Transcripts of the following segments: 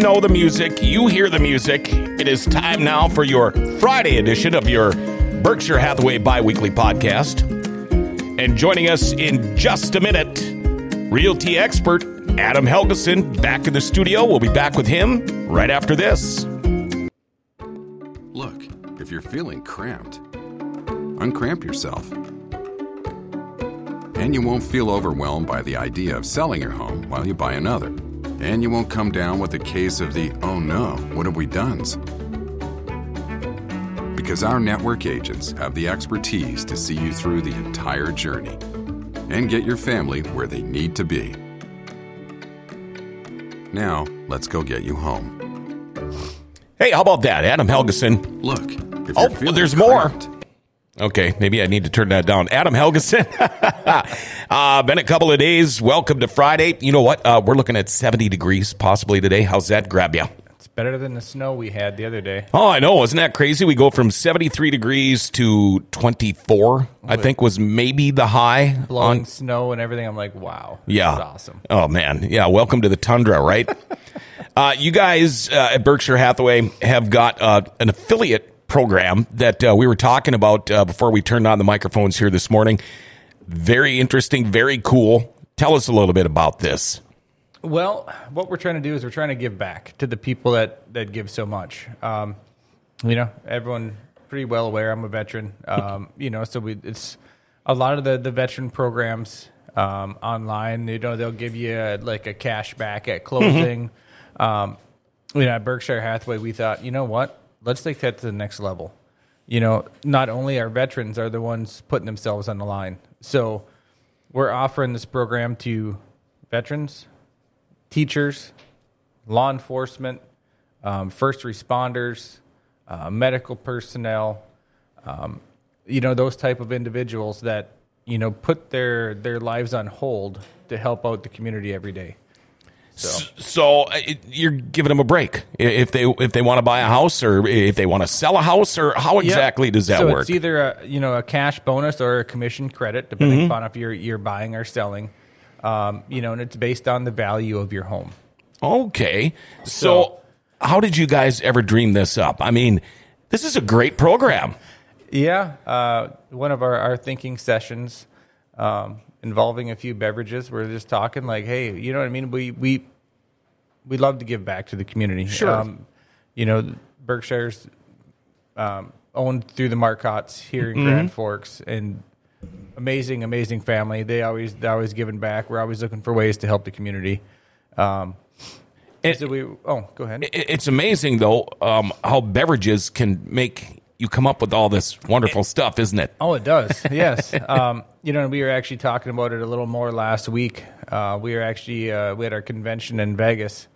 know the music, you hear the music. It is time now for your Friday edition of your Berkshire Hathaway bi weekly podcast. And joining us in just a minute, realty expert Adam Helgeson back in the studio. We'll be back with him right after this. Look, if you're feeling cramped, uncramp yourself. And you won't feel overwhelmed by the idea of selling your home while you buy another. And you won't come down with a case of the oh no, what have we done? Because our network agents have the expertise to see you through the entire journey and get your family where they need to be. Now, let's go get you home. Hey, how about that? Adam Helgeson. Look, if Oh, there's more. Okay, maybe I need to turn that down. Adam Helgeson. uh, been a couple of days. Welcome to Friday. You know what? Uh, we're looking at 70 degrees possibly today. How's that grab you? It's better than the snow we had the other day. Oh, I know. Isn't that crazy? We go from 73 degrees to 24, I think was maybe the high. Blowing On, snow and everything. I'm like, wow. yeah. That's awesome. Oh, man. Yeah. Welcome to the tundra, right? uh, you guys uh, at Berkshire Hathaway have got uh, an affiliate program that uh, we were talking about uh, before we turned on the microphones here this morning. Very interesting, very cool. Tell us a little bit about this. Well, what we're trying to do is we're trying to give back to the people that, that give so much. Um, you know, everyone pretty well aware I'm a veteran. Um, you know, so we it's a lot of the, the veteran programs um, online. You know, they'll give you a, like a cash back at closing. Um, you know, at Berkshire Hathaway, we thought, you know what? Let's take that to the next level. You know, not only our veterans are the ones putting themselves on the line. So we're offering this program to veterans, teachers, law enforcement, um, first responders, uh, medical personnel, um, you know, those type of individuals that, you know, put their, their lives on hold to help out the community every day. So, So uh, it, you're giving them a break if they if they want to buy a house or if they want to sell a house or how exactly does that so work? It's either a you know a cash bonus or a commission credit, depending Mm-hmm. upon if you're you're buying or selling. Um, you know, and it's based on the value of your home. Okay. So, So- how did you guys ever dream this up? I mean, this is a great program. Yeah, uh, one of our, our thinking sessions um, involving a few beverages. We're just talking like, hey, you know what I mean? We we we love to give back to the community. Sure. Um, you know, Berkshire's um, owned through the Marcotts here in Grand Forks, and amazing, amazing family. They always they always giving back. We're always looking for ways to help the community. Um, It- so we oh, go ahead. I- It's amazing though um, how beverages can make you come up with all this wonderful stuff, isn't it? Oh, it does. Yes. um, you know, we were actually talking about it a little more last week. Uh, we were actually uh, we had our convention in Vegas.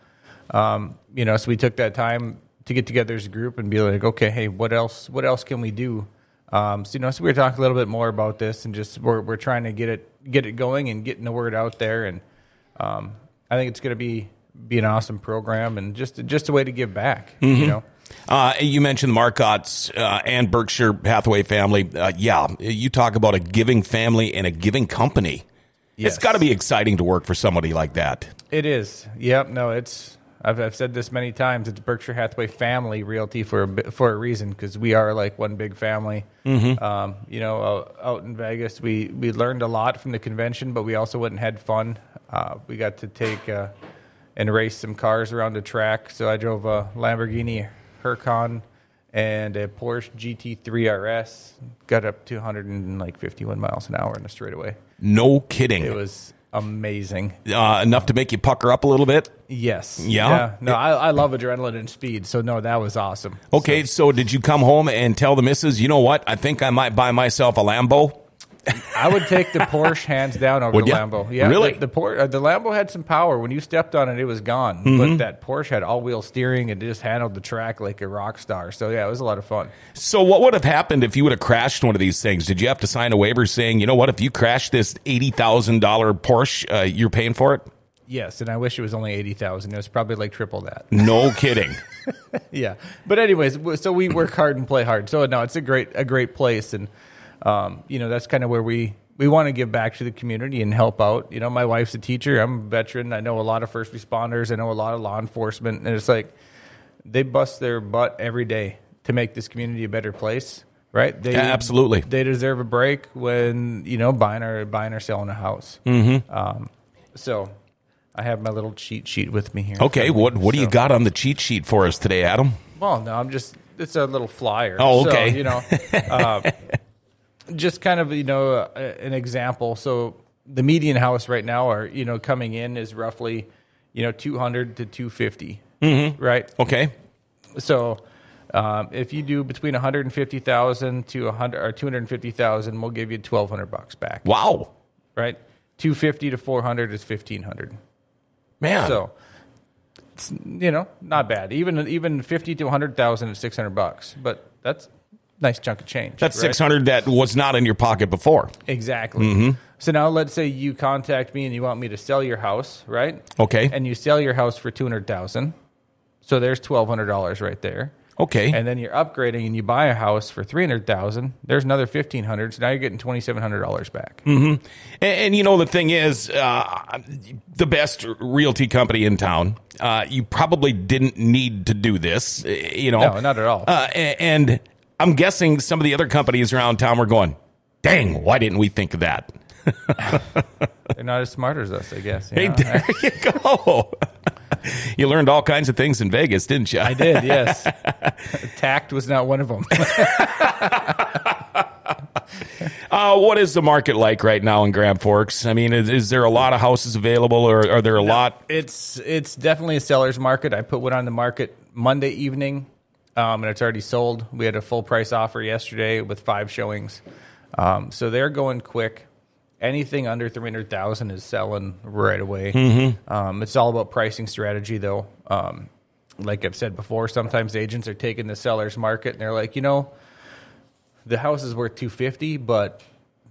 Um, you know, so we took that time to get together as a group and be like, okay, hey, what else? What else can we do? Um, so you know, so we were talking a little bit more about this and just we're we're trying to get it get it going and getting the word out there. And um, I think it's going to be be an awesome program and just just a way to give back. You know. Uh, you mentioned the Marcotts uh, and Berkshire Hathaway family. Uh, yeah, you talk about a giving family and a giving company. It's got to be exciting to work for somebody like that. It is. Yep. No, it's. I've, I've said this many times. It's Berkshire Hathaway Family Realty for a for a reason because we are like one big family. Mm-hmm. Um, you know, out, out in Vegas, we we learned a lot from the convention, but we also went and had fun. Uh, we got to take uh, and race some cars around the track. So I drove a Lamborghini Huracan and a Porsche GT3 RS. Got up to 151 miles an hour in a straightaway. No kidding. It was amazing. uh, enough to make you pucker up a little bit. Yes. Yeah? No, I, I love adrenaline and speed. So no, that was awesome. Okay, so did you come home and tell the missus, you know what? I think I might buy myself a Lambo. I would take the Porsche hands down over Would the ya? Lambo. Yeah, Really? The, the, Por- uh, the Lambo had some power. When you stepped on it, it was gone. Mm-hmm. But that Porsche had all-wheel steering and just handled the track like a rock star. So yeah, it was a lot of fun. So what would have happened if you would have crashed one of these things? Did you have to sign a waiver saying, you know what, if you crash this eighty thousand dollar Porsche, uh, you're paying for it? Yes, and I wish it was only eighty thousand. It was probably like triple that. No kidding. yeah. But anyways, so we work hard and play hard. So no, it's a great a great place, and um, you know that's kind of where we we want to give back to the community and help out. You know, my wife's a teacher. I'm a veteran. I know a lot of first responders. I know a lot of law enforcement, and it's like they bust their butt every day to make this community a better place. Right? They Yeah, absolutely. They deserve a break when you know buying or buying or selling a house. Mm-hmm. Um, so I have my little cheat sheet with me here. Okay, what what do you got on the cheat sheet for us today, Adam? Well, no, I'm just it's a little flyer. Oh, So, okay. you know, uh, just kind of you know uh, an example. So the median house right now, are you know coming in is roughly you know 200 to 250, mm-hmm. right? Okay. So um, if you do between 150,000 to 100 or 250,000, we'll give you 1,200 bucks back, Wow. right? 250 to 400 is 1,500. Man. So, it's, you know, not bad. Even even fifty to hundred thousand is six hundred bucks, but that's nice chunk of change. that's right? 600 that was not in your pocket before. exactly. Mm-hmm. So now let's say you contact me and you want me to sell your house, right? Okay. And you sell your house for two hundred thousand. So there's twelve hundred dollars right there. Okay. And then you're upgrading and you buy a house for three hundred thousand. There's another fifteen hundred. So now you're getting twenty seven hundred dollars back. And, and you know the thing is, uh, the best realty company in town. Uh, you probably didn't need to do this. You know, No, not at all. Uh, and I'm guessing some of the other companies around town were going, "Dang, why didn't we think of that?" They're not as smart as us, I guess. you Hey, know? there you go. you learned all kinds of things in Vegas, didn't you? I did, yes. Tact was not one of them. Uh, what is the market like right now in Grand Forks? I mean, is, is there a lot of houses available, or are there a lot? It's it's definitely a seller's market. I put one on the market Monday evening, um, and it's already sold. We had a full price offer yesterday with five showings, um, so they're going quick. Anything under three hundred thousand is selling right away. Um, it's all about pricing strategy, though. Um, like I've said before, sometimes agents are taking the seller's market and they're like, you know, the house is worth 250 but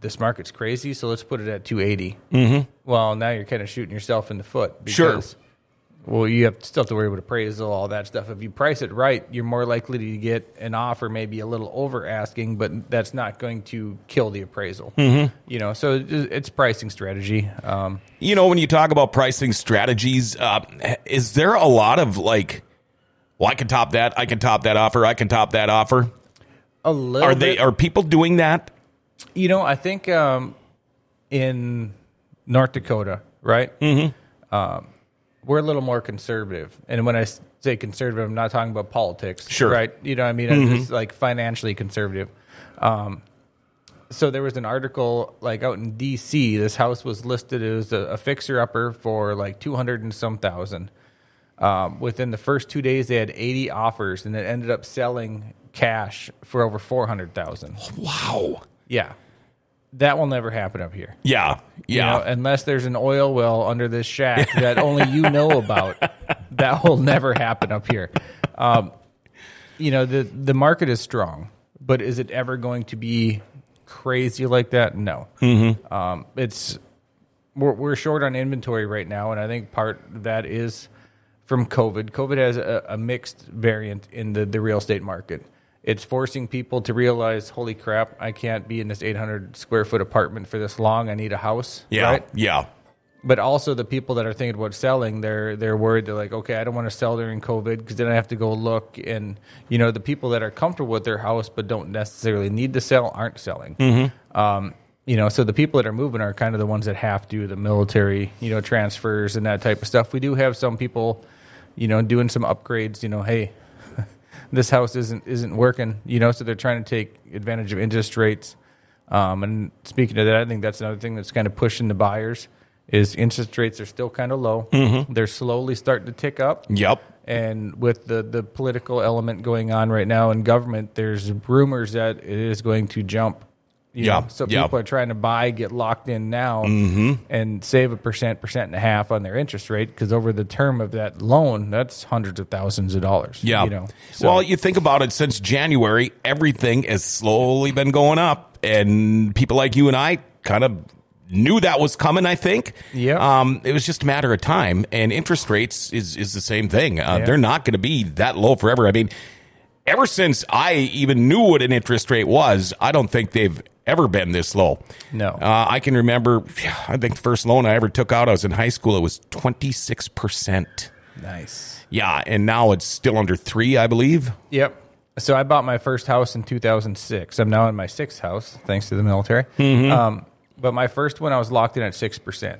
this market's crazy so let's put it at 280 mm-hmm. well now you're kind of shooting yourself in the foot Sure. Well you have still have to worry about appraisal all that stuff if you price it right you're more likely to get an offer maybe a little over asking but that's not going to kill the appraisal mm-hmm. you know so it's pricing strategy um, You know, when you talk about pricing strategies, uh, is there a lot of like, well, I can top that, I can top that offer, I can top that offer? a little Are they bit- are people doing that? You know, I think um, in North Dakota, right? Mm-hmm. Um, we're a little more conservative, and when I say conservative, I'm not talking about politics, Sure. right? You know, what I mean, I'm just like financially conservative. Um, so there was an article like out in D.C. This house was listed as a, a fixer upper for like two hundred and some thousand. Um, within the first two days, they had 80 offers, and it ended up selling cash for over 400,000. Wow. Yeah. That will never happen up here. Yeah. You Yeah. know, unless there's an oil well under this shack that only you know about. That will never happen up here. Um, you know, the the market is strong, but is it ever going to be crazy like that? No. Mm-hmm. Um, it's we're, we're short on inventory right now, and I think part of that is from COVID. COVID has a, a mixed variant in the, the real estate market. It's forcing people to realize, holy crap, I can't be in this 800 square foot apartment for this long. I need a house. yeah. Right? Yeah. But also the people that are thinking about selling, they're they're worried. They're like, okay, I don't want to sell during COVID because then I have to go look. And you know, the people that are comfortable with their house but don't necessarily need to sell aren't selling. Um, you know, so the people that are moving are kind of the ones that have to the military, you know, transfers and that type of stuff. We do have some people, you know, doing some upgrades. You know, hey, this house isn't isn't working. You know, so they're trying to take advantage of interest rates. Um, and speaking of that, I think that's another thing that's kind of pushing the buyers is interest rates are still kind of low. They're slowly starting to tick up. Yep. And with the, the political element going on right now in government, there's rumors that it is going to jump. You Yeah, know? So yeah. people are trying to buy, get locked in now, Mm-hmm. and save a percent, percent and a half on their interest rate because over the term of that loan, that's hundreds of thousands of dollars. Yeah. You know. So- Well, you think about it since January, everything has slowly been going up, and people like you and I kind of knew that was coming. I think. Yep. Um, it was just a matter of time, and interest rates is is the same thing. Uh, Yeah. They're not going to be that low forever. I mean. Ever since I even knew what an interest rate was, I don't think they've ever been this low. No. Uh, I can remember, I think the first loan I ever took out, I was in high school, it was 26%. Nice. Yeah, and now it's still under three, I believe. Yep. So I bought my first house in 2006. I'm now in my sixth house, thanks to the military. Mm-hmm. Um, but my first one, I was locked in at 6%.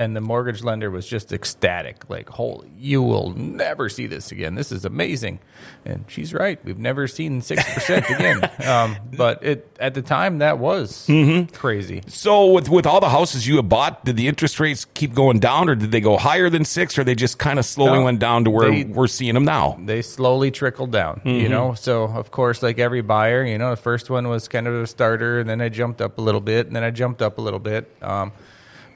And the mortgage lender was just ecstatic. Like, holy, you will never see this again. This is amazing. And she's right. We've never seen 6% again. Um, but it at the time, that was Mm-hmm. crazy. So, with with all the houses you have bought, did the interest rates keep going down, or did they go higher than six, or they just kind of slowly No, went down to where they- we're seeing them now? they slowly trickled down, Mm-hmm. you know. So of course, like every buyer, you know, the first one was kind of a starter, and then I jumped up a little bit, and then I jumped up a little bit. Um,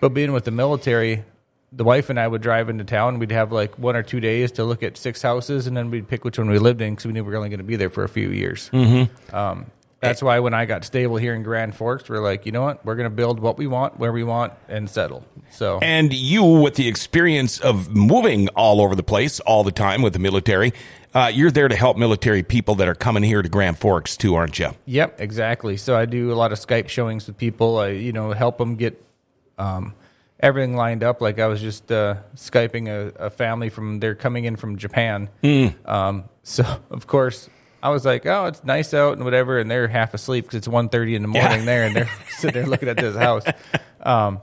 but being with the military, the wife and I would drive into town. We'd have like one or two days to look at six houses, and then we'd pick which one we lived in because we knew we were only going to be there for a few years. Mm-hmm. Um, that's why when I got stable here in Grand Forks, we're like, you know what, we're going to build what we want, where we want, and settle. So And you, with the experience of moving all over the place all the time with the military, uh, you're there to help military people that are coming here to Grand Forks too, aren't you? Yep, exactly. So I do a lot of Skype showings with people. I, you know, help them get um, everything lined up. Like I was just uh, skyping a, a family from they're coming in from Japan. Um, so of course I was like, oh, it's nice out and whatever, and they're half asleep because it's 1.30 in the morning Yeah. there, and they're sitting there looking at this house. Um,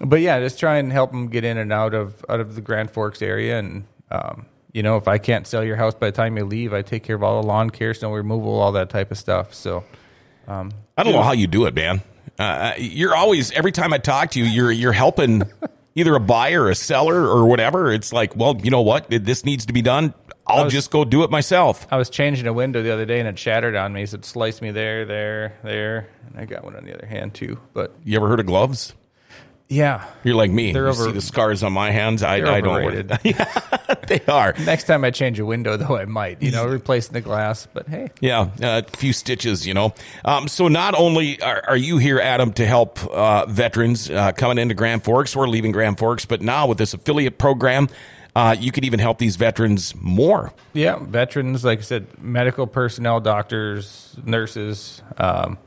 but yeah, just try and help them get in and out of out of the Grand Forks area, and um, you know, if I can't sell your house by the time you leave, I take care of all the lawn care, snow removal, all that type of stuff. So. I don't know how you do it, man. Uh, you're always every time I talk to you, you're you're helping either a buyer, a seller, or whatever. It's like, well, you know what? This needs to be done. I'll was- just go do it myself. I was changing a window the other day and it shattered on me. So it sliced me there, there, there, and I got one on the other hand too. But You ever heard of gloves? Yeah, You're like me. They're you over- see the scars on my hands. I, I don't. overrated. Yeah, they are. next time I change a window, though, I might, you know, replacing the glass. But hey, Yeah, uh, a few stitches, you know. Um, so not only are, are you here, Adam, to help uh, veterans uh, coming into Grand Forks or leaving Grand Forks, but now with this affiliate program, uh, you could even help these veterans more. yeah, veterans, like I said, medical personnel, doctors, nurses, um,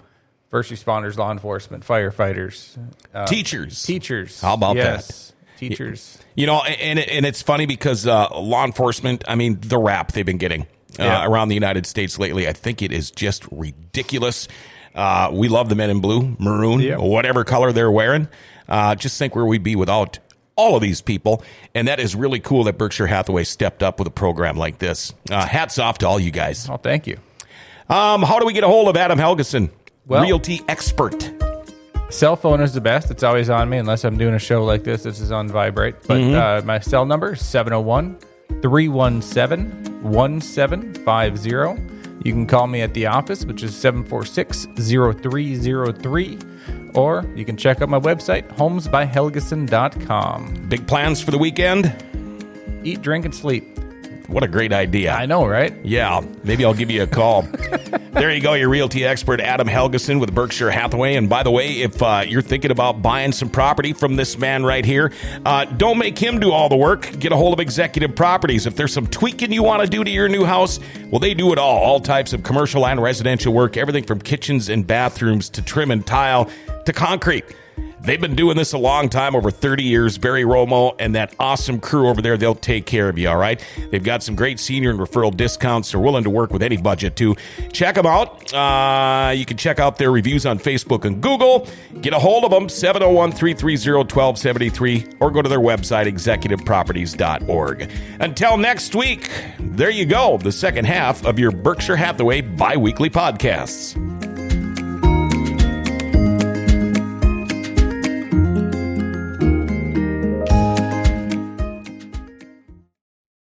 first responders, law enforcement, firefighters, uh, Teachers. teachers. How about yes, Teachers. You know, and and it's funny because uh, law enforcement. I mean, the rap they've been getting uh, around the United States lately, I think it is just ridiculous. Uh, we love the men in blue, maroon, Yeah. whatever color they're wearing. Uh, just think where we'd be without all of these people, and that is really cool that Berkshire Hathaway stepped up with a program like this. Uh, hats off to all you guys. Oh, thank you. Um, how do we get a hold of Adam Helgeson, Well- realty expert? Cell phone is the best. It's always on me unless I'm doing a show like this. This is on vibrate. But uh, my cell number is 701 317 1750. You can call me at the office, which is 746 0303. Or you can check out my website, homesbyhelgeson.com. Big plans for the weekend? Eat, drink, and sleep. What a great idea! I know, right? Yeah, maybe I'll give you a call. there you go, your realty expert, Adam Helgeson with Berkshire Hathaway. And by the way, if uh, you're thinking about buying some property from this man right here, uh, don't make him do all the work. Get a hold of Executive Properties. If there's some tweaking you want to do to your new house, well, they do it all. All types of commercial and residential work, everything from kitchens and bathrooms to trim and tile to concrete. They've been doing this a long time, over 30 years. Barry Romo and that awesome crew over there, they'll take care of you, all right? They've got some great senior and referral discounts. They're willing to work with any budget, too. Check them out. Uh, you can check out their reviews on Facebook and Google. Get a hold of them, 701 330 1273, or go to their website, executiveproperties.org. Until next week, there you go, the second half of your Berkshire Hathaway bi weekly podcasts.